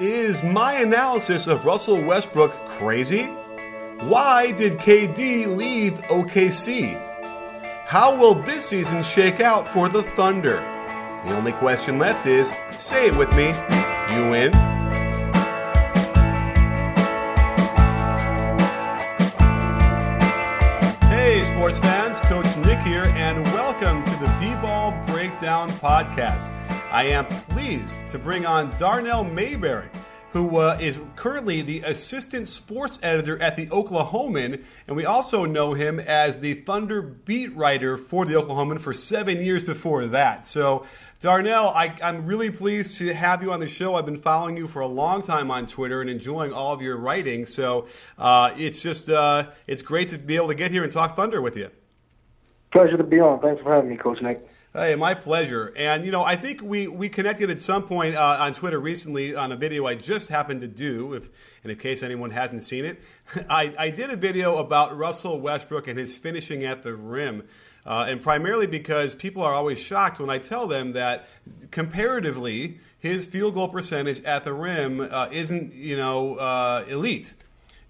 Is my analysis of Russell Westbrook crazy? Why did KD leave OKC? How will this season shake out for the Thunder? The only question left is say it with me. You win. Hey, sports fans, Coach Nick here, and welcome to the B Ball Breakdown Podcast. I am pleased to bring on Darnell Mayberry, who uh, is currently the assistant sports editor at the Oklahoman, and we also know him as the Thunder beat writer for the Oklahoman for seven years before that. So, Darnell, I, am really pleased to have you on the show. I've been following you for a long time on Twitter and enjoying all of your writing. So, uh, it's just uh, it's great to be able to get here and talk Thunder with you. Pleasure to be on. Thanks for having me, Coach Nick. Hey, my pleasure. And you know, I think we we connected at some point uh, on Twitter recently on a video I just happened to do. If and in case anyone hasn't seen it, I, I did a video about Russell Westbrook and his finishing at the rim. Uh, and primarily because people are always shocked when I tell them that comparatively his field goal percentage at the rim uh, isn't you know uh, elite.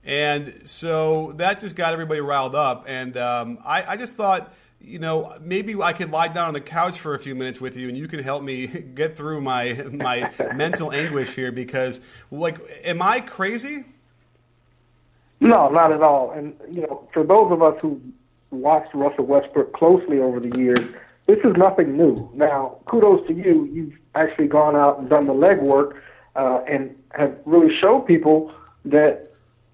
And so that just got everybody riled up. And um, I, I just thought you know, maybe I could lie down on the couch for a few minutes with you, and you can help me get through my my mental anguish here. Because, like, am I crazy? No, not at all. And you know, for those of us who watched Russell Westbrook closely over the years, this is nothing new. Now, kudos to you. You've actually gone out and done the legwork uh, and have really showed people that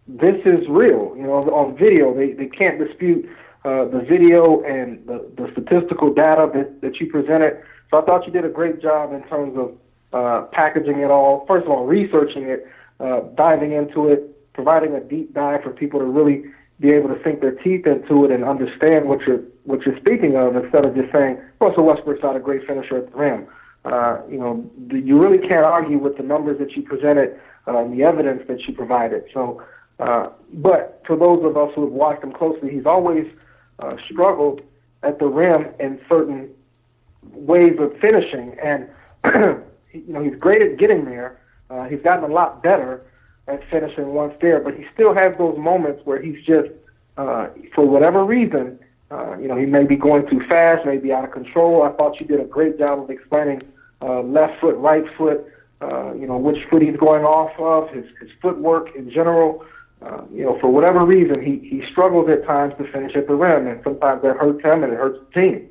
this is real. You know, on video, they they can't dispute uh, the video and the, the statistical data that, that you presented. So I thought you did a great job in terms of uh, packaging it all. First of all, researching it, uh, diving into it, providing a deep dive for people to really be able to sink their teeth into it and understand what you're what you're speaking of instead of just saying Russell Westbrook's not a great finisher at the rim. Uh, you know, you really can't argue with the numbers that you presented uh, and the evidence that you provided. So, uh, but for those of us who have watched him closely, he's always uh, struggled at the rim in certain ways of finishing, and you know he's great at getting there. Uh, he's gotten a lot better at finishing once there, but he still has those moments where he's just, uh, for whatever reason, uh, you know, he may be going too fast, may be out of control. I thought you did a great job of explaining uh, left foot, right foot, uh, you know, which foot he's going off of, his, his footwork in general. Uh, you know, for whatever reason, he, he struggles at times to finish at the rim, and sometimes that hurts him and it hurts the team.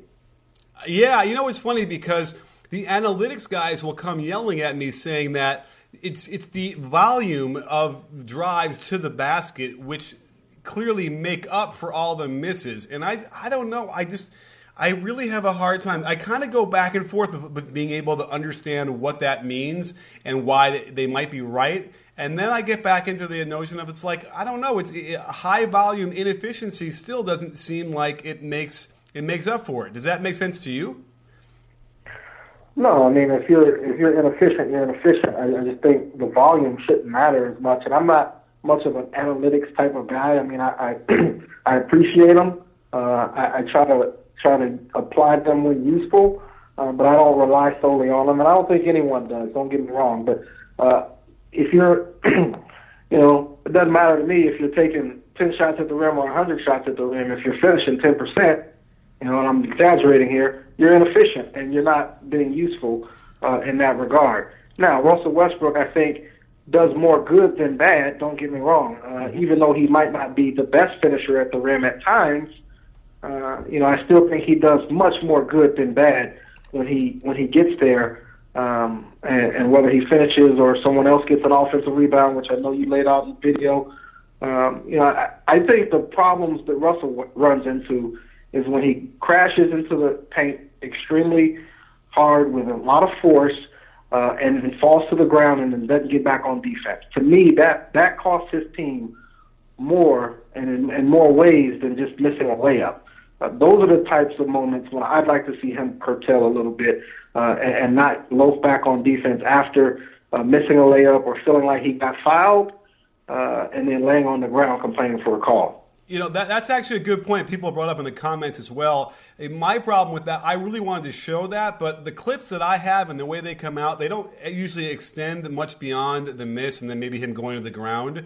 Yeah, you know, it's funny because the analytics guys will come yelling at me saying that it's it's the volume of drives to the basket which clearly make up for all the misses, and I I don't know, I just. I really have a hard time. I kind of go back and forth with being able to understand what that means and why they might be right. And then I get back into the notion of it's like I don't know. It's it, high volume inefficiency still doesn't seem like it makes it makes up for it. Does that make sense to you? No, I mean if you're if you're inefficient, you're inefficient. I, I just think the volume shouldn't matter as much. And I'm not much of an analytics type of guy. I mean, I I, I appreciate them. Uh, I, I try to try to apply them when useful, uh, but I don't rely solely on them. And I don't think anyone does. Don't get me wrong, but. Uh, if you're, you know, it doesn't matter to me if you're taking 10 shots at the rim or 100 shots at the rim. If you're finishing 10%, you know, and I'm exaggerating here, you're inefficient and you're not being useful uh, in that regard. Now, Russell Westbrook, I think, does more good than bad. Don't get me wrong. Uh, even though he might not be the best finisher at the rim at times, uh, you know, I still think he does much more good than bad when he when he gets there. Um, and, and whether he finishes or someone else gets an offensive rebound, which I know you laid out in the video, um, you know, I, I think the problems that Russell w- runs into is when he crashes into the paint extremely hard with a lot of force uh, and then falls to the ground and then doesn't get back on defense. To me, that that costs his team more and in, in more ways than just missing a layup. Uh, those are the types of moments when I'd like to see him curtail a little bit uh, and, and not loaf back on defense after uh, missing a layup or feeling like he got fouled uh, and then laying on the ground complaining for a call. You know, that, that's actually a good point. People brought up in the comments as well. My problem with that, I really wanted to show that, but the clips that I have and the way they come out, they don't usually extend much beyond the miss and then maybe him going to the ground.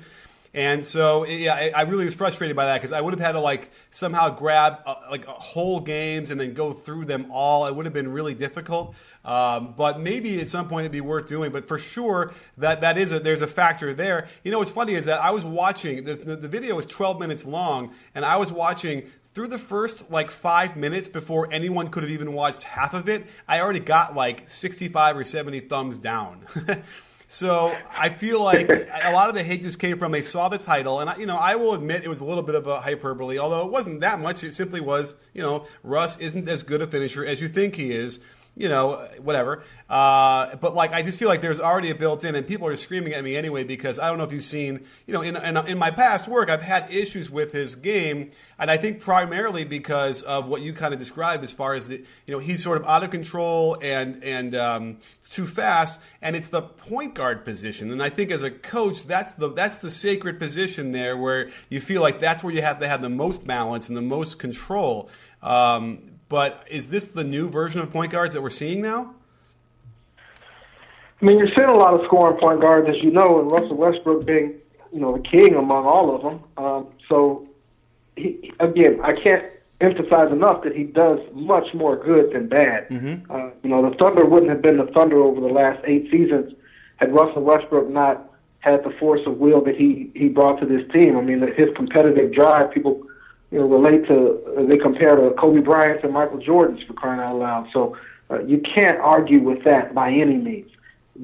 And so, yeah, I really was frustrated by that because I would have had to like somehow grab uh, like whole games and then go through them all. It would have been really difficult. Um, but maybe at some point it'd be worth doing. But for sure, that that is a there's a factor there. You know, what's funny is that I was watching the, the, the video was 12 minutes long, and I was watching through the first like five minutes before anyone could have even watched half of it, I already got like 65 or 70 thumbs down. So I feel like a lot of the hate just came from they saw the title, and I, you know I will admit it was a little bit of a hyperbole, although it wasn't that much. It simply was, you know, Russ isn't as good a finisher as you think he is you know, whatever. Uh, but like, I just feel like there's already a built in, and people are screaming at me anyway because I don't know if you've seen, you know, in, in, in, my past work, I've had issues with his game, and I think primarily because of what you kind of described as far as the, you know, he's sort of out of control and and um, too fast, and it's the point guard position, and I think as a coach, that's the that's the sacred position there where you feel like that's where you have to have the most balance and the most control. Um, but is this the new version of point guards that we're seeing now? I mean, you're seeing a lot of scoring point guards, as you know, and Russell Westbrook being, you know, the king among all of them. Um, so, he, again, I can't emphasize enough that he does much more good than bad. Mm-hmm. Uh, you know, the Thunder wouldn't have been the Thunder over the last eight seasons had Russell Westbrook not had the force of will that he he brought to this team. I mean, his competitive drive, people you know, relate to, they compare to Kobe Bryant and Michael Jordan's for crying out loud. So uh, you can't argue with that by any means.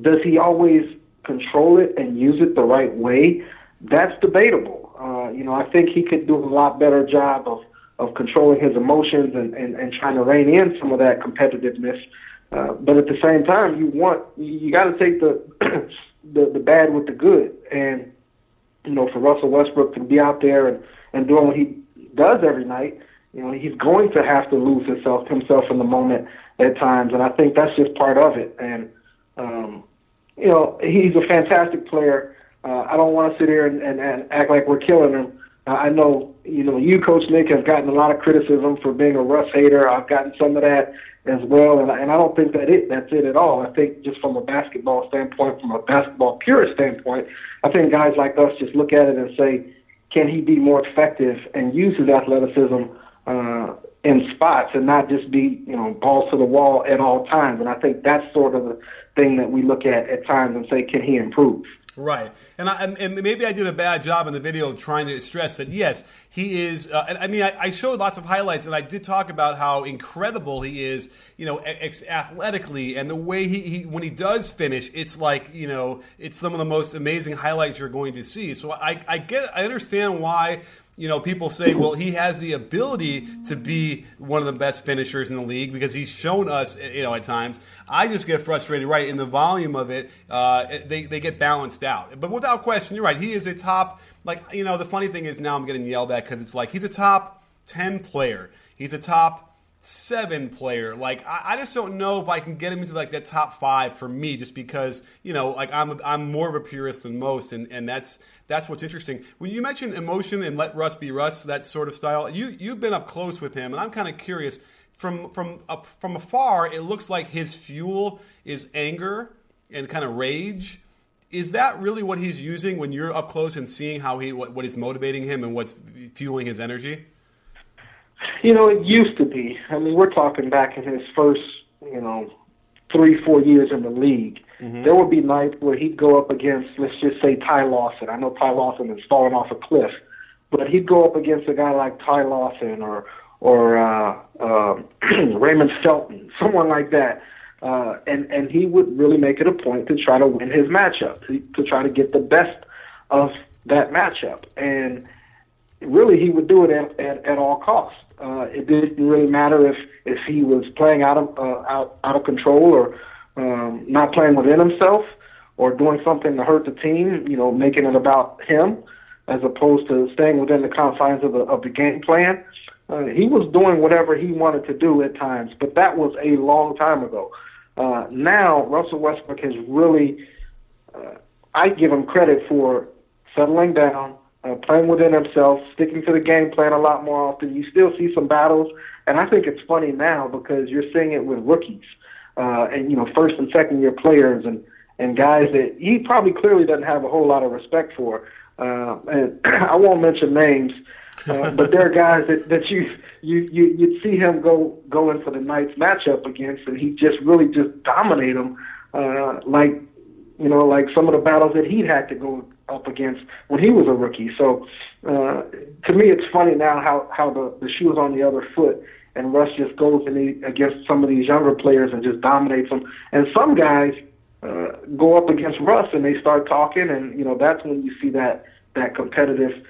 Does he always control it and use it the right way? That's debatable. Uh, you know, I think he could do a lot better job of, of controlling his emotions and, and, and trying to rein in some of that competitiveness. Uh, but at the same time, you want you got to take the, the the bad with the good, and you know, for Russell Westbrook to be out there and and doing what he does every night, you know, he's going to have to lose himself himself in the moment at times, and I think that's just part of it. And um, you know, he's a fantastic player. Uh, I don't want to sit here and, and, and act like we're killing him. Uh, I know, you know, you, Coach Nick, have gotten a lot of criticism for being a Russ hater. I've gotten some of that as well, and, and I don't think that it that's it at all. I think just from a basketball standpoint, from a basketball purist standpoint, I think guys like us just look at it and say, can he be more effective and use his athleticism uh, in spots and not just be, you know, balls to the wall at all times? And I think that's sort of the thing that we look at at times and say, can he improve? Right, and, I, and maybe I did a bad job in the video trying to stress that yes, he is. Uh, and I mean, I, I, showed lots of highlights, and I did talk about how incredible he is, you know, ex- athletically, and the way he, he when he does finish, it's like you know, it's some of the most amazing highlights you're going to see. So I, I get, I understand why you know, people say, well, he has the ability to be one of the best finishers in the league because he's shown us, you know, at times. I just get frustrated, right? In the volume of it, uh, they, they get balanced out. But without question, you're right. He is a top, like, you know, the funny thing is now I'm getting yelled at because it's like he's a top 10 player. He's a top seven player. Like I, I, just don't know if I can get him into like that top five for me, just because you know, like I'm I'm more of a purist than most, and and that's that's what's interesting. When you mentioned emotion and let Russ be Russ, that sort of style, you you've been up close with him, and I'm kind of curious. From from up from afar, it looks like his fuel is anger and kind of rage. Is that really what he's using when you're up close and seeing how he what, what is motivating him and what's fueling his energy? You know, it used to be. I mean, we're talking back in his first, you know, three, four years in the league. Mm-hmm. There would be nights where he'd go up against, let's just say, Ty Lawson. I know Ty Lawson is falling off a cliff, but he'd go up against a guy like Ty Lawson or or uh, uh, Raymond Felton, someone like that. Uh, and and he would really make it a point to try to win his matchup, to, to try to get the best of that matchup, and really he would do it at, at, at all costs. Uh, it didn't really matter if if he was playing out of uh, out out of control or um, not playing within himself or doing something to hurt the team. You know, making it about him as opposed to staying within the confines of the of the game plan. Uh, he was doing whatever he wanted to do at times, but that was a long time ago. Uh, now Russell Westbrook has really, uh, I give him credit for settling down, uh, playing within himself, sticking to the game plan a lot more often. You still see some battles, and I think it's funny now because you're seeing it with rookies, uh, and you know first and second year players and and guys that he probably clearly doesn't have a whole lot of respect for. Uh, and I won't mention names, uh, but there are guys that that you you you you'd see him go go in for the night's matchup against, and he just really just dominate them, uh, like you know like some of the battles that he'd had to go up against when he was a rookie. So uh, to me, it's funny now how how the the shoe is on the other foot, and Russ just goes in the, against some of these younger players and just dominates them. And some guys uh, go up against Russ and they start talking, and you know that's when you see that that competitiveness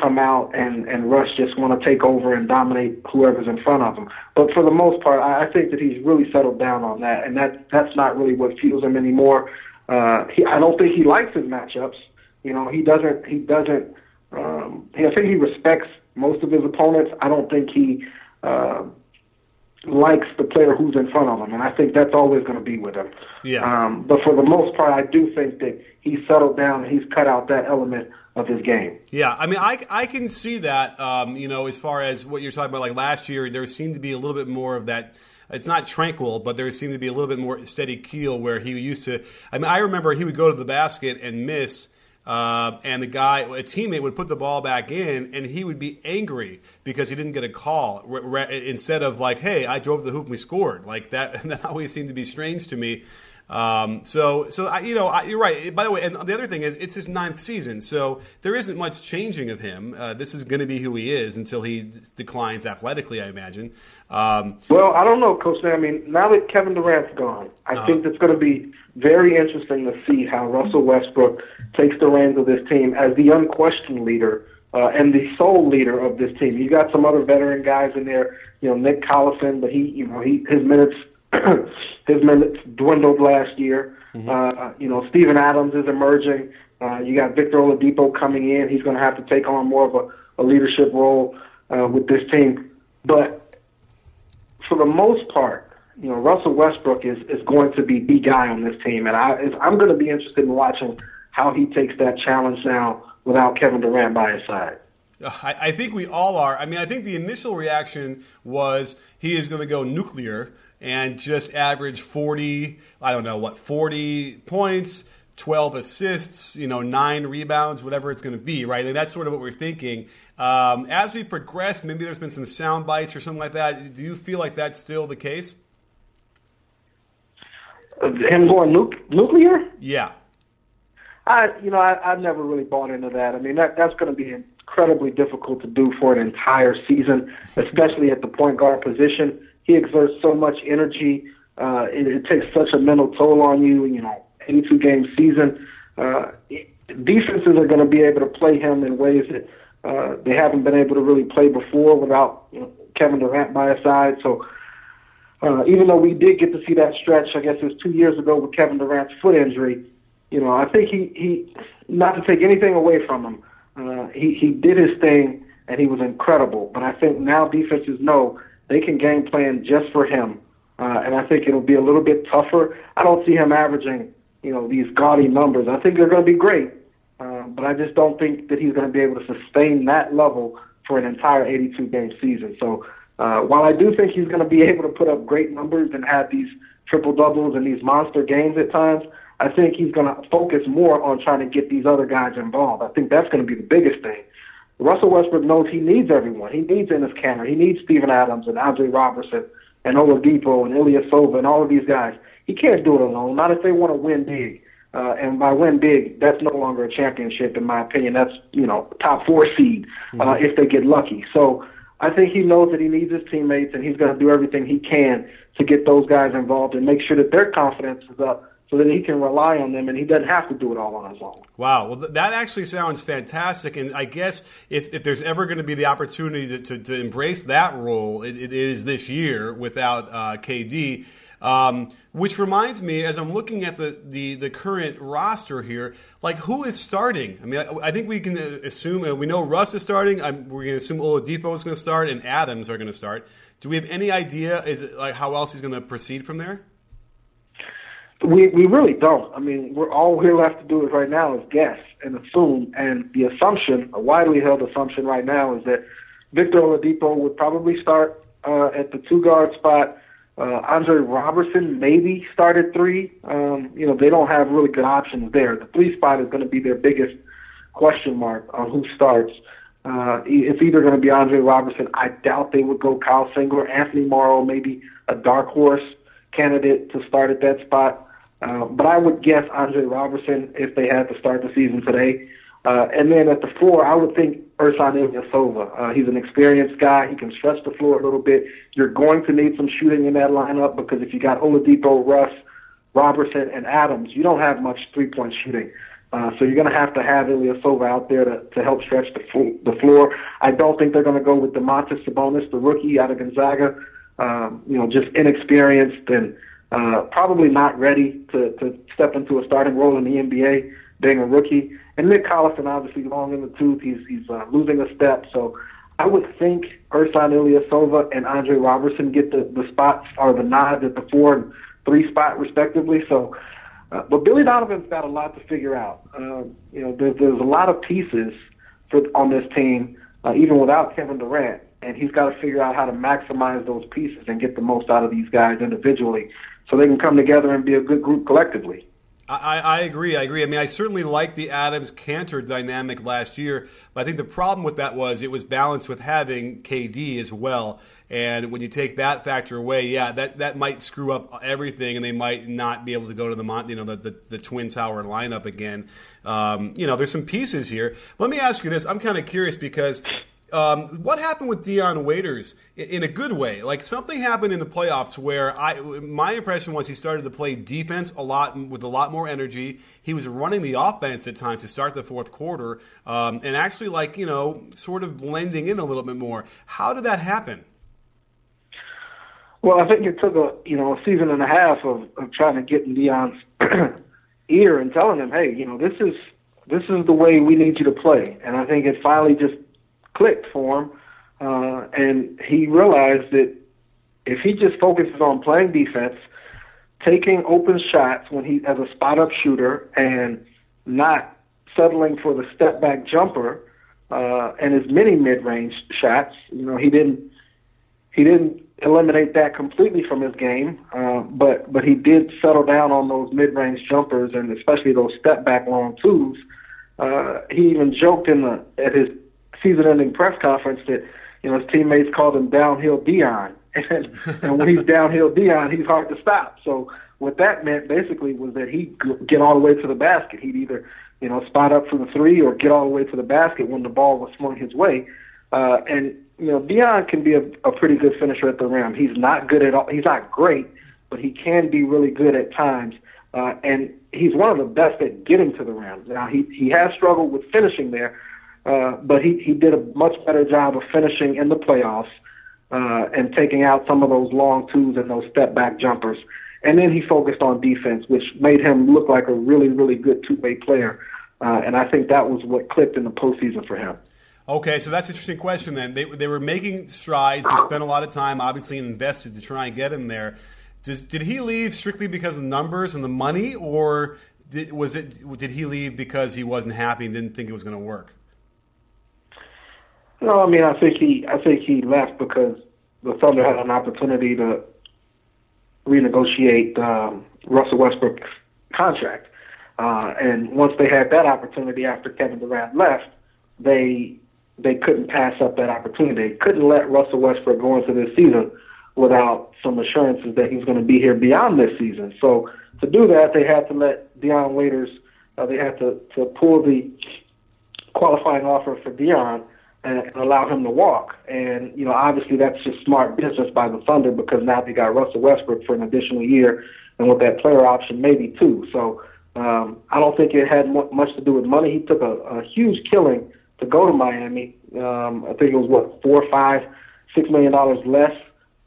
come out, and and Russ just want to take over and dominate whoever's in front of him. But for the most part, I, I think that he's really settled down on that, and that that's not really what fuels him anymore. Uh, he, I don't think he likes his matchups. You know, he doesn't. He doesn't. Um, I think he respects most of his opponents. I don't think he uh, likes the player who's in front of him, and I think that's always going to be with him. Yeah. Um, but for the most part, I do think that he's settled down and he's cut out that element of his game. Yeah, I mean, I, I can see that. Um, you know, as far as what you're talking about, like last year, there seemed to be a little bit more of that it's not tranquil, but there seemed to be a little bit more steady keel where he used to. I mean, I remember he would go to the basket and miss, uh, and the guy, a teammate, would put the ball back in, and he would be angry because he didn't get a call instead of like, "Hey, I drove the hoop and we scored." Like that. That always seemed to be strange to me. Um, so, so I, you know, I, you're right. By the way, and the other thing is, it's his ninth season, so there isn't much changing of him. Uh, this is going to be who he is until he d- declines athletically, I imagine. Um, well, I don't know, Coach. I mean, now that Kevin Durant's gone, I uh, think it's going to be very interesting to see how Russell Westbrook takes the reins of this team as the unquestioned leader uh, and the sole leader of this team. You got some other veteran guys in there, you know, Nick Collison, but he, you know, he his minutes his minutes dwindled last year. Mm-hmm. Uh, you know, Steven Adams is emerging. Uh, you got Victor Oladipo coming in. He's going to have to take on more of a, a leadership role uh, with this team. But for the most part, you know, Russell Westbrook is, is going to be the guy on this team, and I I'm going to be interested in watching how he takes that challenge now without Kevin Durant by his side. I, I think we all are. I mean, I think the initial reaction was he is going to go nuclear and just average 40, I don't know what, 40 points, 12 assists, you know, nine rebounds, whatever it's going to be, right? And that's sort of what we're thinking. Um, as we progress, maybe there's been some sound bites or something like that. Do you feel like that's still the case? Him going nu- nuclear? Yeah. I, you know, I, I've never really bought into that. I mean, that that's going to be incredibly difficult to do for an entire season, especially at the point guard position he exerts so much energy. Uh, it, it takes such a mental toll on you. You know, 82 game season. Uh, defenses are going to be able to play him in ways that uh, they haven't been able to really play before without you know, Kevin Durant by his side. So. Uh, even though we did get to see that stretch, I guess it was two years ago with Kevin Durant's foot injury. You know, I think he he not to take anything away from him, uh, he he did his thing and he was incredible. But I think now defenses know they can game plan just for him. Uh, and I think it'll be a little bit tougher. I don't see him averaging, you know, these gaudy numbers. I think they're going to be great, uh, but I just don't think that he's going to be able to sustain that level for an entire 82 game season. So uh, while I do think he's going to be able to put up great numbers and have these triple doubles and these monster games at times, I think he's going to focus more on trying to get these other guys involved. I think that's going to be the biggest thing Russell Westbrook knows he needs everyone. He needs Enes Kanter. He needs Steven Adams and Andre Roberson and Oladipo and Ilyasova and all of these guys. He can't do it alone. Not if they want to win big. Uh, and by win big, that's no longer a championship, in my opinion. That's you know top four seed uh, mm-hmm. if they get lucky. So I think he knows that he needs his teammates, and he's going to do everything he can to get those guys involved and make sure that their confidence is up so that he can rely on them and he doesn't have to do it all on his own. Wow. Well, th- that actually sounds fantastic. And I guess if, if there's ever going to be the opportunity to, to, to embrace that role, it, it is this year without uh, KD. Um, which reminds me, as I'm looking at the, the, the, current roster here, like who is starting? I mean, I, I think we can assume, uh, we know Russ is starting. I'm, we're going to assume Oladipo is going to start and Adams are going to start. Do we have any idea is it, like how else he's going to proceed from there? We we really don't. I mean, we're all we're left to do is right now is guess and assume. And the assumption, a widely held assumption right now, is that Victor Oladipo would probably start uh, at the two guard spot. Uh, Andre Roberson maybe start at three. Um, you know, they don't have really good options there. The three spot is going to be their biggest question mark on who starts. Uh, it's either going to be Andre Roberson. I doubt they would go Kyle Singler, Anthony Morrow, maybe a dark horse candidate to start at that spot. Uh, but I would guess Andre Roberson if they had to start the season today. Uh, and then at the four, I would think Ersan Ilyasova. Uh, he's an experienced guy. He can stretch the floor a little bit. You're going to need some shooting in that lineup because if you got Oladipo, Russ, Roberson, and Adams, you don't have much three-point shooting. Uh, so you're going to have to have Ilyasova out there to, to help stretch the, fo- the floor. I don't think they're going to go with Domantas Sabonis, the rookie out of Gonzaga. Um, you know, just inexperienced and – uh, probably not ready to, to step into a starting role in the NBA, being a rookie. And Nick Collison, obviously, long in the tooth. He's he's uh, losing a step. So I would think Ersan Ilyasova and Andre Roberson get the, the spots or the nods at the four and three spot, respectively. So, uh, but Billy Donovan's got a lot to figure out. Uh, you know, there's, there's a lot of pieces for on this team, uh, even without Kevin Durant and he's got to figure out how to maximize those pieces and get the most out of these guys individually so they can come together and be a good group collectively. I, I agree. I agree. I mean, I certainly liked the Adams Kanter dynamic last year, but I think the problem with that was it was balanced with having KD as well. And when you take that factor away, yeah, that, that might screw up everything, and they might not be able to go to the you know the, the, the twin tower lineup again. Um, you know, there's some pieces here. Let me ask you this: I'm kind of curious because um, what happened with Dion Waiters in a good way? Like something happened in the playoffs where I, my impression was he started to play defense a lot with a lot more energy. He was running the offense at times to start the fourth quarter, um, and actually like you know sort of blending in a little bit more. How did that happen? Well, I think it took a you know a season and a half of, of trying to get in Dion's ear and telling him, hey, you know this is this is the way we need you to play. And I think it finally just clicked for him, uh, and he realized that if he just focuses on playing defense, taking open shots when he as a spot up shooter, and not settling for the step back jumper uh, and his many mid range shots. You know, he didn't he didn't eliminate that completely from his game, uh, but but he did settle down on those mid range jumpers and especially those step back long twos. Uh, he even joked in the at his season-ending press conference that you know his teammates called him downhill Dion, and and when he's downhill Dion, he's hard to stop. So what that meant basically was that he'd get all the way to the basket. He'd either you know spot up for the three or get all the way to the basket when the ball was swung his way. Uh, and you know Dion can be a, a pretty good finisher at the rim. He's not good at all. He's not great, but he can be really good at times. Uh, and he's one of the best at getting to the rim. Now he he has struggled with finishing there, uh, but he, he did a much better job of finishing in the playoffs uh, and taking out some of those long twos and those step back jumpers. And then he focused on defense, which made him look like a really, really good two way player. Uh, and I think that was what clicked in the postseason for him. Okay, so that's an interesting question then. They, they were making strides. They spent a lot of time, obviously, invested to try and get him there. Does, did he leave strictly because of the numbers and the money, or did, was it did he leave because he wasn't happy and didn't think it was going to work? No, I mean I think he I think he left because the Thunder had an opportunity to renegotiate um, Russell Westbrook's contract, uh, and once they had that opportunity after Kevin Durant left, they they couldn't pass up that opportunity. They couldn't let Russell Westbrook go into this season without some assurances that he's going to be here beyond this season. So to do that, they had to let Dion Waiters, uh, they had to, to pull the qualifying offer for Dion and, and allow him to walk. And, you know, obviously that's just smart business by the Thunder because now they got Russell Westbrook for an additional year and with that player option, maybe two. So um, I don't think it had much to do with money. He took a, a huge killing to go to Miami. Um, I think it was, what, four, five, six million dollars less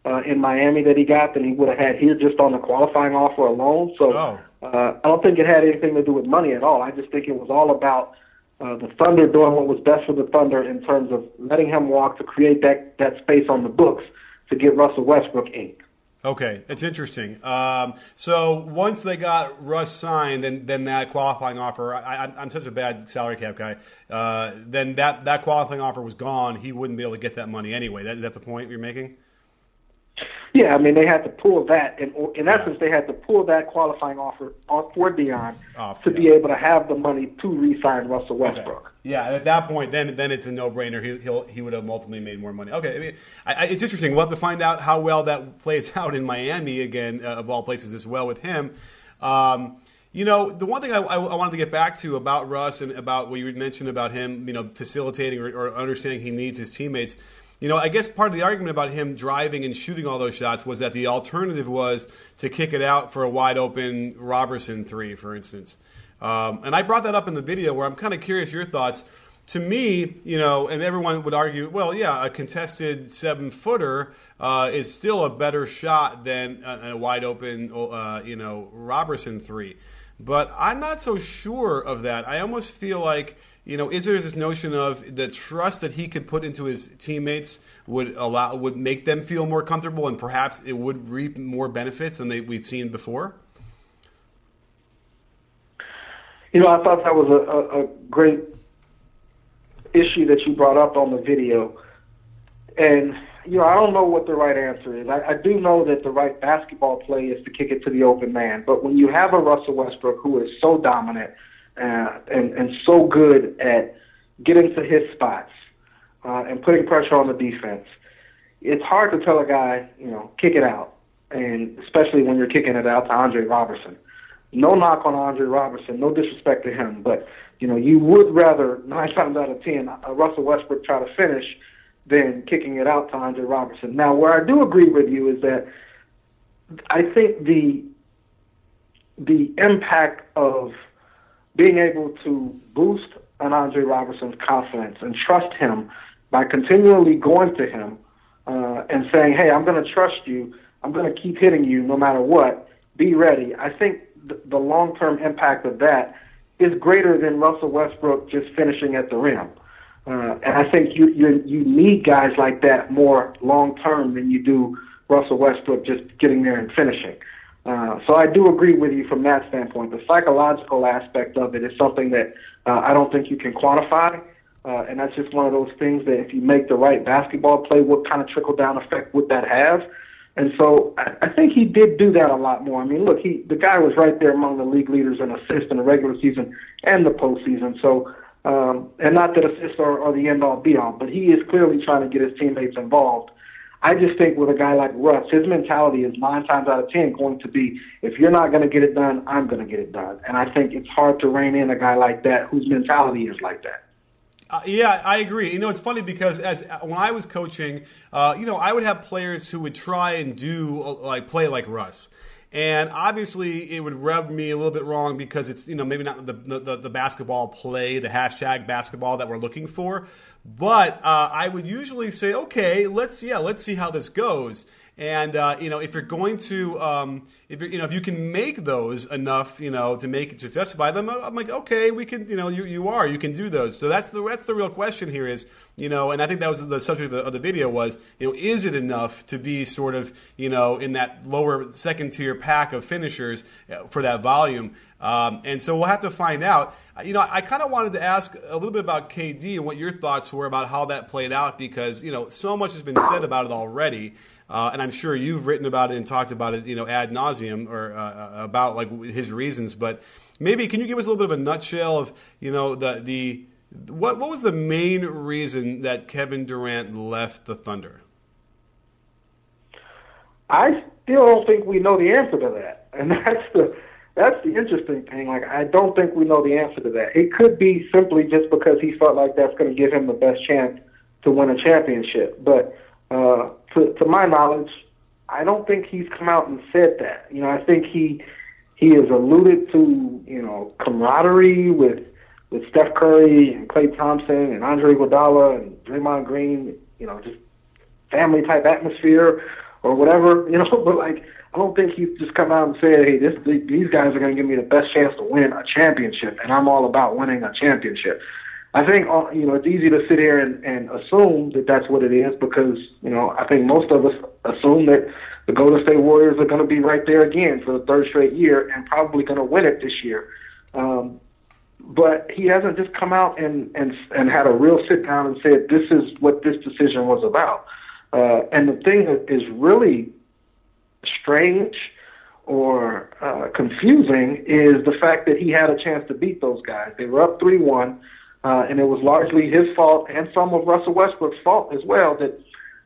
uh, in Miami that he got than he would have had here just on the qualifying offer alone. So oh. uh, I don't think it had anything to do with money at all. I just think it was all about uh, the Thunder doing what was best for the Thunder in terms of letting him walk to create that that space on the books to get Russell Westbrook inked. Okay, it's interesting. Um, so once they got Russ signed, then then that qualifying offer. I, am such a bad salary cap guy. Uh, then that that qualifying offer was gone. He wouldn't be able to get that money anyway. That, is that the point you're making? Yeah, I mean they had to pull that, and in essence, they had to pull that qualifying offer for Dion oh, to be able to have the money to re-sign Russell Westbrook. Okay. Yeah, at that point, then then it's a no-brainer. He he'll, he would have ultimately made more money. Okay, I mean, I, I, it's interesting. We'll have to find out how well that plays out in Miami again, uh, of all places, as well with him. Um, you know, the one thing I, I, wanted to get back to about Russ and about what you mentioned about him, you know, facilitating or, or understanding he needs his teammates you know, I guess part of the argument about him driving and shooting all those shots was that the alternative was to kick it out for a wide open Roberson three, for instance. Um, and I brought that up in the video where I'm kind of curious your thoughts. To me, you know, and everyone would argue, well, yeah, a contested seven footer uh, is still a better shot than a, a wide open, uh, you know, Roberson three. But I'm not so sure of that. I almost feel like you know, is there this notion of the trust that he could put into his teammates would allow would make them feel more comfortable, and perhaps it would reap more benefits than they, we've seen before? You know, I thought that was a, a, a great issue that you brought up on the video, and you know, I don't know what the right answer is. I, I do know that the right basketball play is to kick it to the open man, but when you have a Russell Westbrook who is so dominant uh, and and so good at getting to his spots uh, and putting pressure on the defense. It's hard to tell a guy, you know, kick it out, and especially when you're kicking it out to Andre Roberson. No knock on Andre Roberson, no disrespect to him, but you know you would rather nine times out of ten uh, Russell Westbrook try to finish than kicking it out to Andre Roberson. Now, where I do agree with you is that I think the the impact of being able to boost an Andre Roberson's confidence and trust him by continually going to him uh, and saying, "Hey, I'm going to trust you. I'm going to keep hitting you no matter what. Be ready." I think th- the long-term impact of that is greater than Russell Westbrook just finishing at the rim. Uh, and I think you, you you need guys like that more long term than you do Russell Westbrook just getting there and finishing. Uh, so I do agree with you from that standpoint. The psychological aspect of it is something that uh, I don't think you can quantify. Uh, and that's just one of those things that if you make the right basketball play, what kind of trickle down effect would that have? And so I, I think he did do that a lot more. I mean, look, he the guy was right there among the league leaders in assists in the regular season and the postseason. So, um, and not that assists are, are the end all be all, but he is clearly trying to get his teammates involved. I just think with a guy like Russ, his mentality is nine times out of ten going to be, if you're not going to get it done, I'm going to get it done. And I think it's hard to rein in a guy like that whose mentality is like that. Uh, yeah, I agree. You know, it's funny because as when I was coaching, uh, you know, I would have players who would try and do uh, like play like Russ. And obviously, it would rub me a little bit wrong because it's you know maybe not the the, the basketball play, the hashtag basketball that we're looking for. But uh, I would usually say, okay, let's yeah, let's see how this goes. And uh, you know, if you're going to, um, if you know, if you can make those enough, you know, to make to justify them, I'm like, okay, we can, you know, you, you are, you can do those. So that's the that's the real question here is, you know, and I think that was the subject of the, of the video was, you know, is it enough to be sort of, you know, in that lower second tier pack of finishers uh, for that volume? Um, and so we'll have to find out. You know, I kind of wanted to ask a little bit about KD and what your thoughts were about how that played out because you know so much has been said about it already. Uh, and I'm sure you've written about it and talked about it, you know, ad nauseum or uh, uh, about like his reasons. But maybe can you give us a little bit of a nutshell of, you know, the the what what was the main reason that Kevin Durant left the Thunder? I still don't think we know the answer to that, and that's the that's the interesting thing. Like, I don't think we know the answer to that. It could be simply just because he felt like that's going to give him the best chance to win a championship. But uh, to, to my knowledge, I don't think he's come out and said that. You know, I think he he has alluded to you know camaraderie with with Steph Curry and Klay Thompson and Andre Iguodala and Draymond Green. You know, just family type atmosphere or whatever. You know, but like I don't think he's just come out and said, "Hey, this these guys are going to give me the best chance to win a championship," and I'm all about winning a championship. I think uh, you know it's easy to sit here and, and assume that that's what it is because you know I think most of us assume that the Golden State Warriors are going to be right there again for the third straight year and probably going to win it this year. Um, but he hasn't just come out and and and had a real sit down and said this is what this decision was about. Uh, and the thing that is really strange or uh, confusing is the fact that he had a chance to beat those guys. They were up three one uh, and it was largely his fault and some of Russell Westbrook's fault as well that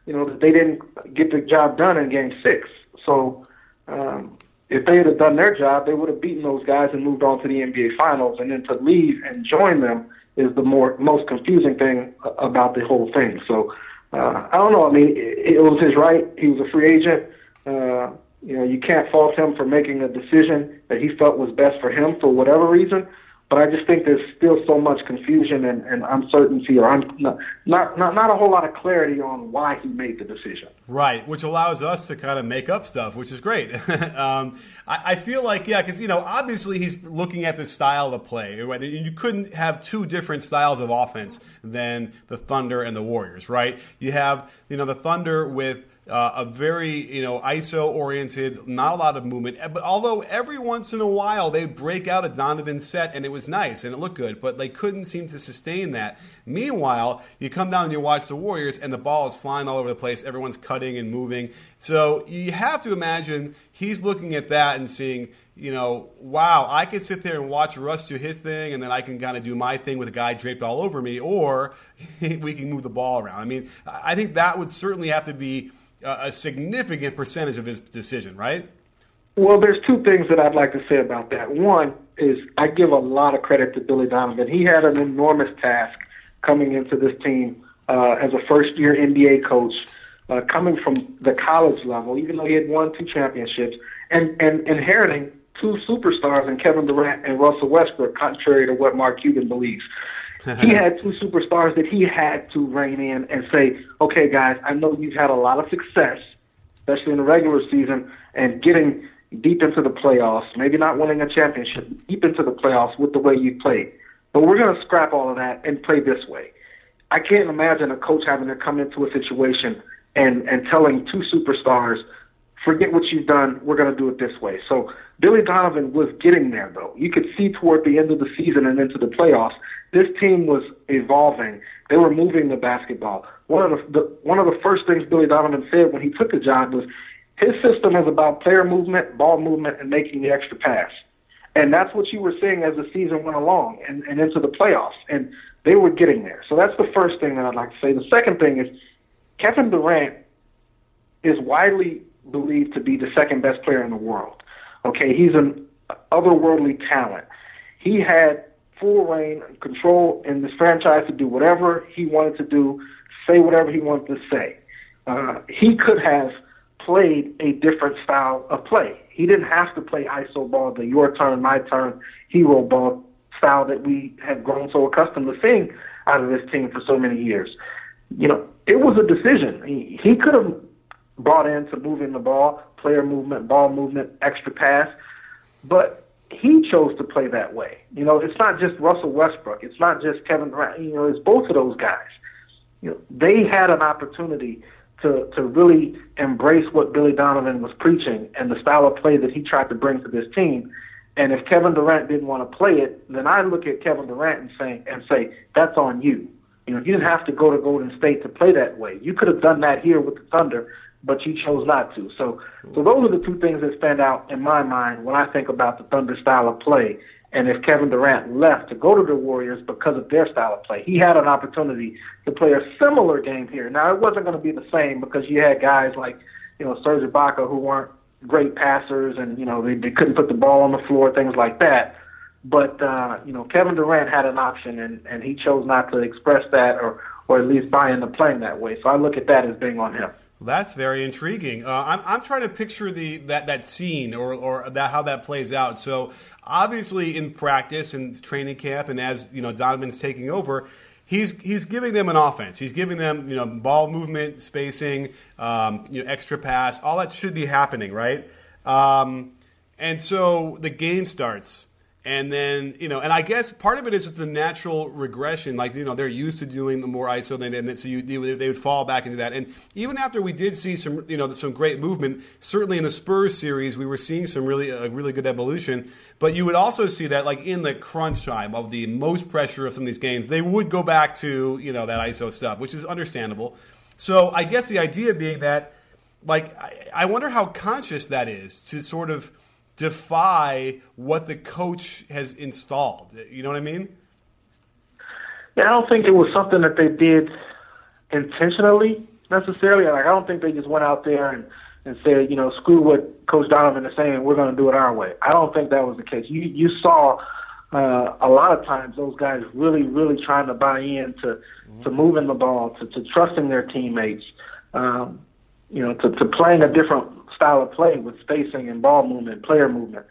you know that they didn't get the job done in Game Six. So um, if they had done their job, they would have beaten those guys and moved on to the NBA Finals. And then to leave and join them is the more most confusing thing about the whole thing. So uh, I don't know. I mean, it, it was his right. He was a free agent. Uh, you know, you can't fault him for making a decision that he felt was best for him for whatever reason. But I just think there's still so much confusion and, and uncertainty, or un, not, not not a whole lot of clarity on why he made the decision. Right, which allows us to kind of make up stuff, which is great. um, I, I, feel like yeah, because you know obviously he's looking at the style of play. You couldn't have two different styles of offense than the Thunder and the Warriors, right? You have you know the Thunder with uh, a very you know ISO oriented, not a lot of movement. But although every once in a while they break out a Donovan set and it was nice and it looked good, but they couldn't seem to sustain that. Meanwhile, you come down and you watch the Warriors and the ball is flying all over the place. Everyone's cutting and moving. So you have to imagine he's looking at that and seeing, you know, wow, I could sit there and watch Russ do his thing, and then I can kind of do my thing with a guy draped all over me, or we can move the ball around. I mean, I think that would certainly have to be a significant percentage of his decision, right? Well, there's two things that I'd like to say about that. One is I give a lot of credit to Billy Donovan. He had an enormous task coming into this team uh, as a first year NBA coach, uh, coming from the college level, even though he had won two championships, and, and inheriting two superstars in Kevin Durant and Russell Westbrook, contrary to what Mark Cuban believes he had two superstars that he had to rein in and say, okay, guys, I know you've had a lot of success, especially in the regular season, and getting deep into the playoffs, maybe not winning a championship, deep into the playoffs with the way you played. But we're going to scrap all of that and play this way. I can't imagine a coach having to come into a situation and, and telling two superstars, forget what you've done, we're going to do it this way. So Billy Donovan was getting there, though. You could see toward the end of the season and into the playoffs this team was evolving. They were moving the basketball. One of the, the one of the first things Billy Donovan said when he took the job was his system is about player movement, ball movement, and making the extra pass. And that's what you were seeing as the season went along and, and into the playoffs. And they were getting there. So that's the first thing that I'd like to say. The second thing is Kevin Durant is widely believed to be the second best player in the world. Okay, he's an otherworldly talent. He had full reign and control in this franchise to do whatever he wanted to do, say whatever he wanted to say. Uh, he could have played a different style of play. He didn't have to play iso ball, the your turn, my turn, hero ball style that we have grown so accustomed to seeing out of this team for so many years. You know, it was a decision. He, he could have brought in to moving the ball, player movement, ball movement, extra pass, but he chose to play that way. You know, it's not just Russell Westbrook. It's not just Kevin Durant. You know, it's both of those guys. You know, they had an opportunity to to really embrace what Billy Donovan was preaching and the style of play that he tried to bring to this team. And if Kevin Durant didn't want to play it, then I look at Kevin Durant and say and say that's on you. You know, you didn't have to go to Golden State to play that way. You could have done that here with the Thunder but you chose not to. So, so those are the two things that stand out in my mind when I think about the Thunder style of play. and if Kevin Durant left to go to the Warriors because of their style of play, he had an opportunity to play a similar game here. Now it wasn't going to be the same because you had guys like, you know, Serge Ibaka who weren't great passers and you know they, they couldn't put the ball on the floor, things like that. But uh, you know, Kevin Durant had an option and and he chose not to express that or or at least buy into playing that way. So I look at that as being on him. That's very intriguing. Uh, I'm, I'm trying to picture the that, that scene or, or that how that plays out. So obviously in practice and training camp, and as you know Donovan's taking over, he's he's giving them an offense. He's giving them you know ball movement, spacing, um, you know extra pass. All that should be happening, right? Um, and so the game starts. And then, you know, and I guess part of it is just the natural regression. Like, you know, they're used to doing the more ISO, than, and so you, they would fall back into that. And even after we did see some, you know, some great movement, certainly in the Spurs series, we were seeing some really, really good evolution. But you would also see that, like, in the crunch time of the most pressure of some of these games, they would go back to, you know, that ISO stuff, which is understandable. So I guess the idea being that, like, I, I wonder how conscious that is to sort of – defy what the coach has installed. You know what I mean? Yeah, I don't think it was something that they did intentionally necessarily. Like I don't think they just went out there and and said, you know, screw what Coach Donovan is saying. We're going to do it our way. I don't think that was the case. You you saw uh, a lot of times those guys really really trying to buy in to mm-hmm. to moving the ball, to to trusting their teammates. Um, you know, to, to playing a different style of play with spacing and ball movement, player movement.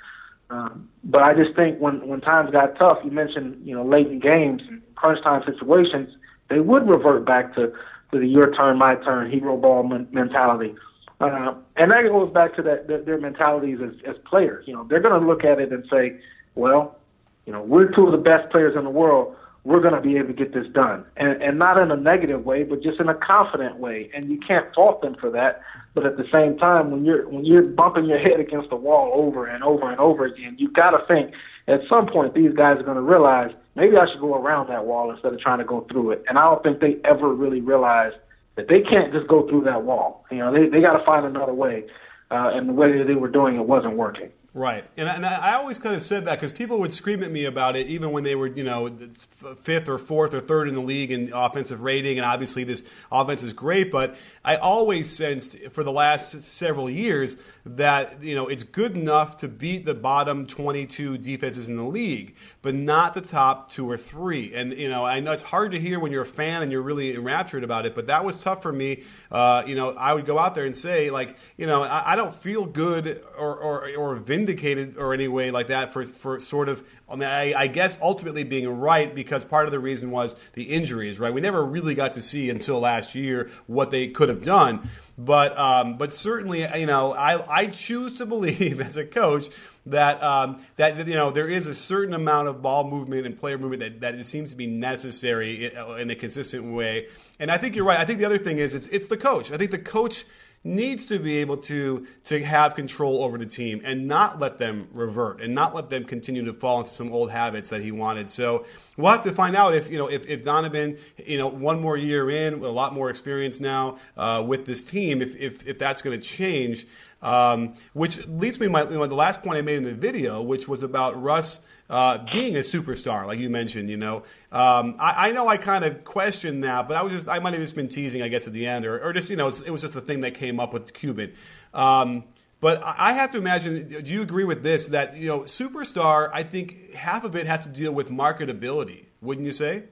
Um, but I just think when when times got tough, you mentioned you know late in games, crunch time situations, they would revert back to to the your turn, my turn, hero ball men- mentality. Uh, and that goes back to that their, their mentalities as, as players. You know, they're going to look at it and say, well, you know, we're two of the best players in the world we're going to be able to get this done. And, and not in a negative way, but just in a confident way. And you can't fault them for that. But at the same time, when you're when you're bumping your head against the wall over and over and over again, you've got to think at some point these guys are going to realize maybe I should go around that wall instead of trying to go through it. And I don't think they ever really realize that they can't just go through that wall. You know, they they got to find another way. Uh, and the way that they were doing it wasn't working. Right, and, and I always kind of said that because people would scream at me about it, even when they were, you know, fifth or fourth or third in the league in offensive rating, and obviously this offense is great. But I always sensed for the last several years that you know it's good enough to beat the bottom 22 defenses in the league, but not the top two or three. And you know, I know it's hard to hear when you're a fan and you're really enraptured about it, but that was tough for me. Uh, you know, I would go out there and say like, you know, I, I don't feel good or or, or vindicated or any way like that for for sort of I mean, I, I, guess ultimately being right because part of the reason was the injuries, right? We never really got to see until last year what they could have done. But um, but certainly, you know, I, I choose to believe as a coach that um, that you know there is a certain amount of ball movement and player movement that, that it seems to be necessary in, in a consistent way. And I think you're right. I think the other thing is it's it's the coach. I think the coach needs to be able to to have control over the team and not let them revert and not let them continue to fall into some old habits that he wanted. So we'll have to find out if you know if, if Donovan you know one more year in a lot more experience now uh, with this team if if, if that's going to change. Um, which leads me to my, you know, the last point I made in the video, which was about Russ uh, being a superstar, like you mentioned, you know, um, I, I, know I kind of questioned that, but I was just I might have just been teasing, I guess, at the end, or, or just you know, it was just the thing that came up with Cuban. Um, but I have to imagine. Do you agree with this? That you know, superstar. I think half of it has to deal with marketability. Wouldn't you say?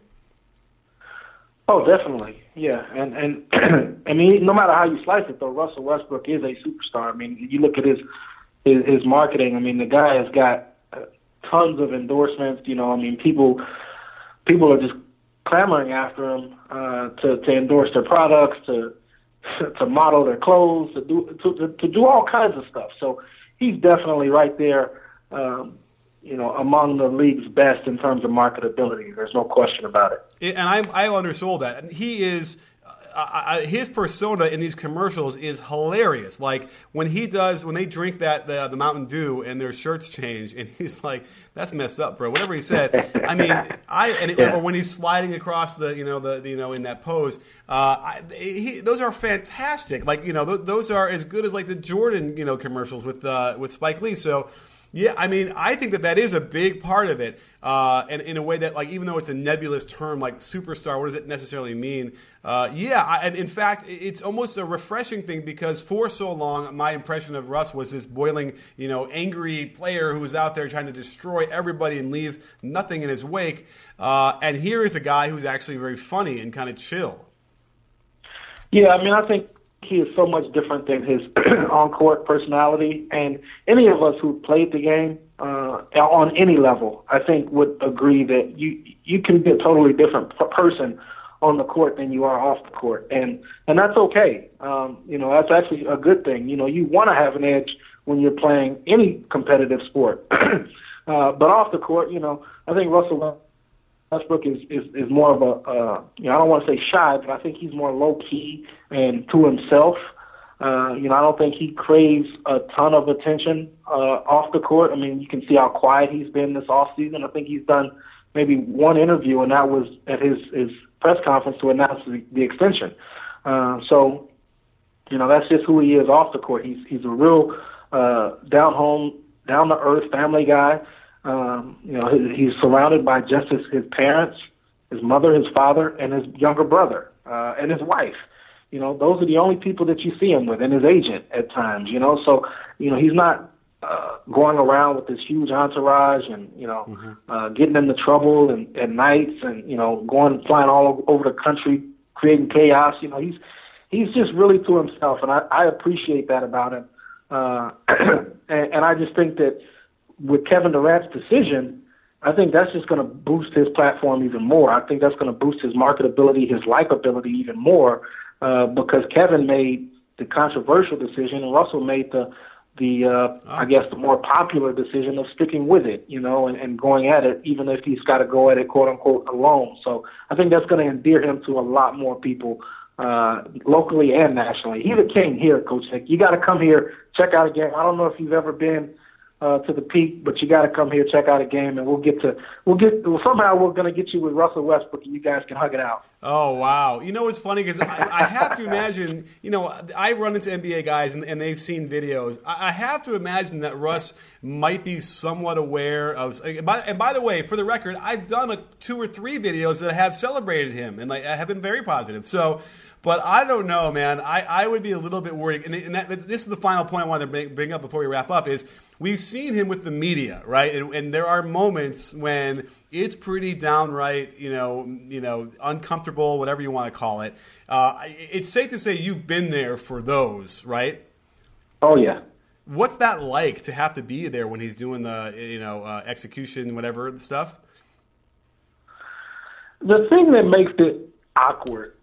Oh, definitely, yeah. And and I mean, no matter how you slice it, though, Russell Westbrook is a superstar. I mean, you look at his his, his marketing. I mean, the guy has got tons of endorsements. You know, I mean, people people are just clamoring after him uh, to to endorse their products, to to model their clothes, to do to, to do all kinds of stuff. So he's definitely right there. Um, you know, among the league's best in terms of marketability. There's no question about it. And I, I undersold that. And he is I, his persona in these commercials is hilarious. Like when he does, when they drink that the, the Mountain Dew and their shirts change, and he's like, "That's messed up, bro." Whatever he said. I mean, I and it, yeah. or when he's sliding across the, you know, the, the you know, in that pose. Uh, I, he, those are fantastic. Like you know, th- those are as good as like the Jordan, you know, commercials with uh, with Spike Lee. So. Yeah, I mean, I think that that is a big part of it, uh, and in a way that, like, even though it's a nebulous term like superstar, what does it necessarily mean? Uh, yeah, I, and in fact, it's almost a refreshing thing because for so long, my impression of Russ was this boiling, you know, angry player who was out there trying to destroy everybody and leave nothing in his wake. Uh, and here is a guy who's actually very funny and kind of chill. Yeah, I mean, I think he is so much different than his on court personality. And any of us who played the game uh, on any level, I think, would agree that you you can be a totally different person on the court than you are off the court, and and that's okay. Um, you know, that's actually a good thing. You know, you want to have an edge when you're playing any competitive sport. uh, but off the court, you know, I think Russell Westbrook is, is, is more of a, uh, you know, I don't want to say shy, but I think he's more low key and to himself. Uh, you know, I don't think he craves a ton of attention uh, off the court. I mean, you can see how quiet he's been this off season. I think he's done maybe one interview, and that was at his his press conference to announce the, the extension. Uh, so, you know, that's just who he is off the court. He's he's a real uh, down home, down to earth family guy. Um, you know, he's surrounded by just his, his parents, his mother, his father, and his younger brother, uh, and his wife. You know, those are the only people that you see him with, and his agent at times. You know, so you know he's not uh, going around with this huge entourage and you know mm-hmm. uh, getting into trouble and at nights and you know going flying all over the country creating chaos. You know, he's he's just really to himself, and I, I appreciate that about him. Uh, and, and I just think that with Kevin Durant's decision, I think that's just going to boost his platform even more. I think that's going to boost his marketability, his likability even more, uh, because Kevin made the controversial decision and Russell made the the uh, oh. I guess the more popular decision of sticking with it, you know, and, and going at it, even if he's got to go at it quote unquote alone. So I think that's going to endear him to a lot more people uh, locally and nationally. He's a king here, Coach Nick. You got to come here, check out a game. I don't know if you've ever been uh, to the Peake, but you got to come here, check out a game, and we'll get to we'll get well, somehow we're going to get you with Russell Westbrook, and you guys can hug it out. Oh wow! You know what's funny because I, I, have to imagine. You know, I run into NBA guys, and, and they've seen videos. I, I, have to imagine that Russ might be somewhat aware of. And by, and by the way, for the record, I've done a, two or three videos that have celebrated him, and like have been very positive. So. But I don't know, man. I, I would be a little bit worried. And, and that, this is the final point I wanted to bring up before we wrap up is we've seen him with the media, right? And, and, there are moments when it's pretty downright, you know, you know, uncomfortable, whatever you want to call it. Uh, it's safe to say you've been there for those, right? Oh yeah. What's that like to have to be there when he's doing the, you know, uh, execution, whatever stuff? The thing that makes it awkward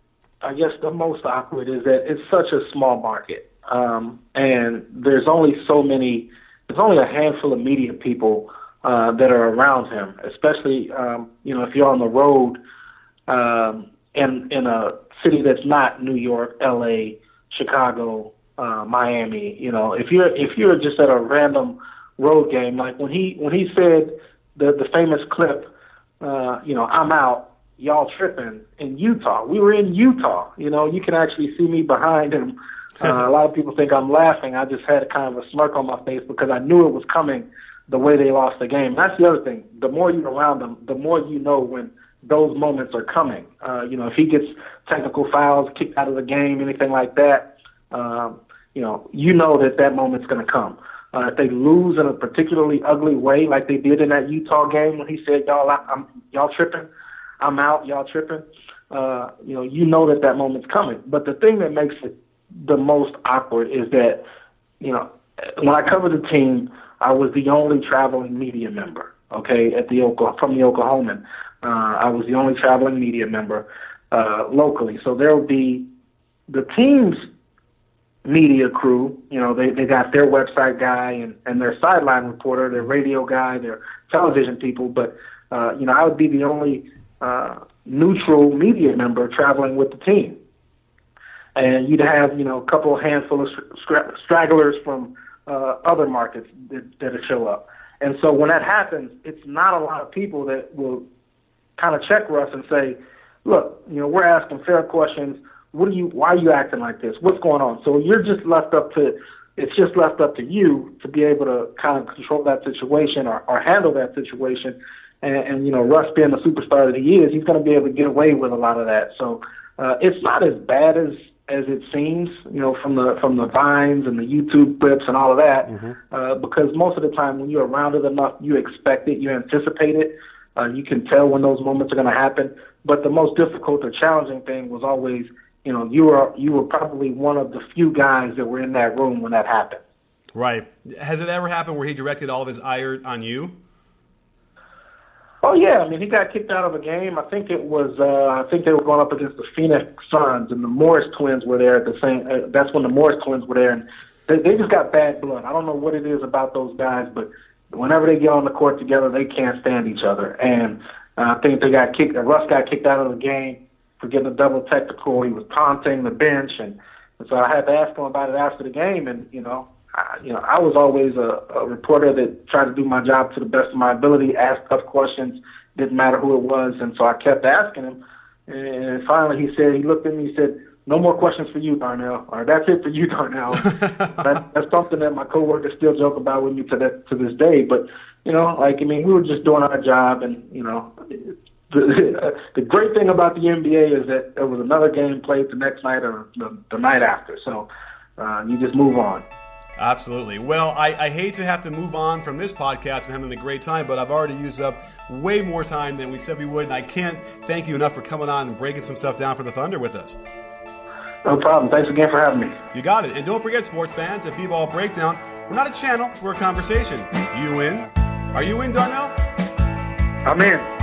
I guess the most awkward is that it's such a small market, um, and there's only so many. There's only a handful of media people uh, that are around him, especially um, you know if you're on the road um, in in a city that's not New York, L.A., Chicago, uh, Miami. You know if you're if you're just at a random road game, like when he when he said the the famous clip, uh, you know I'm out y'all tripping in Utah. We were in Utah. You know, you can actually see me behind him. Uh, a lot of people think I'm laughing. I just had kind of a smirk on my face because I knew it was coming the way they lost the game. That's the other thing. The more you're around them, the more you know when those moments are coming. Uh, you know, if he gets technical fouls, kicked out of the game, anything like that, um, you know, you know that that moment's going to come. Uh, if they lose in a particularly ugly way, like they did in that Utah game when he said, "Y'all, I'm, y'all tripping," I'm out, y'all tripping. Uh, you know, you know that that moment's coming. But the thing that makes it the most awkward is that, you know, when I covered the team, I was the only traveling media member. Okay, at the Oklahoma, from the Oklahoman, uh, I was the only traveling media member uh, locally. So there will be the team's media crew. You know, they they got their website guy and and their sideline reporter, their radio guy, their television people. But uh, you know, I would be the only uh, neutral media member traveling with the team. And you'd have, you know, a couple handful of stragglers from uh, other markets that, that show up. And so when that happens, it's not a lot of people that will kind of check Russ and say, look, you know, we're asking fair questions. What are you, why are you acting like this? What's going on? So you're just left up to it's just left up to you to be able to kind of control that situation or, or handle that situation. And, and you know, Russ being the superstar that he is, he's going to be able to get away with a lot of that. So uh, it's not as bad as as it seems, you know, from the from the vines and the YouTube clips and all of that, mm-hmm. uh, because most of the time when you're around it enough, you expect it, you anticipate it, uh, you can tell when those moments are going to happen. But the most difficult or challenging thing was always, you know, you were you were probably one of the few guys that were in that room when that happened. Right. Has it ever happened where he directed all of his ire on you? Oh yeah, I mean he got kicked out of a game. I think it was uh, I think they were going up against the Phoenix Suns, and the Morris twins were there at the same. Uh, that's when the Morris twins were there, and they, they just got bad blood. I don't know what it is about those guys, but whenever they get on the court together, they can't stand each other. And uh, I think they got kicked. Uh, Russ got kicked out of the game for getting a double technical. He was taunting the bench, and, and so I had to ask him about it after the game. And you know, I, you know, I was always a, a reporter that tried to do my job to the best of my ability, ask tough questions, didn't matter who it was, and so I kept asking him. And finally, he said, he looked at me, he said, "No more questions for you, Darnell. Or that's it for you, Darnell." that, that's something that my coworkers still joke about with me to that to this day. But you know, like I mean, we were just doing our job, and you know, the, the great thing about the NBA is that there was another game played the next night or the, the night after. So uh, you just move on. Absolutely. Well, I, I, hate to have to move on from this podcast and having a great time, but I've already used up way more time than we said we would, and I can't thank you enough for coming on and breaking some stuff down for the Thunder with us. No problem. Thanks again for having me. You got it. And don't forget, sports fans, at B-Ball Breakdown, we're not a channel, we're a conversation. You in? Are you in, Darnell? I'm in.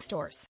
stores.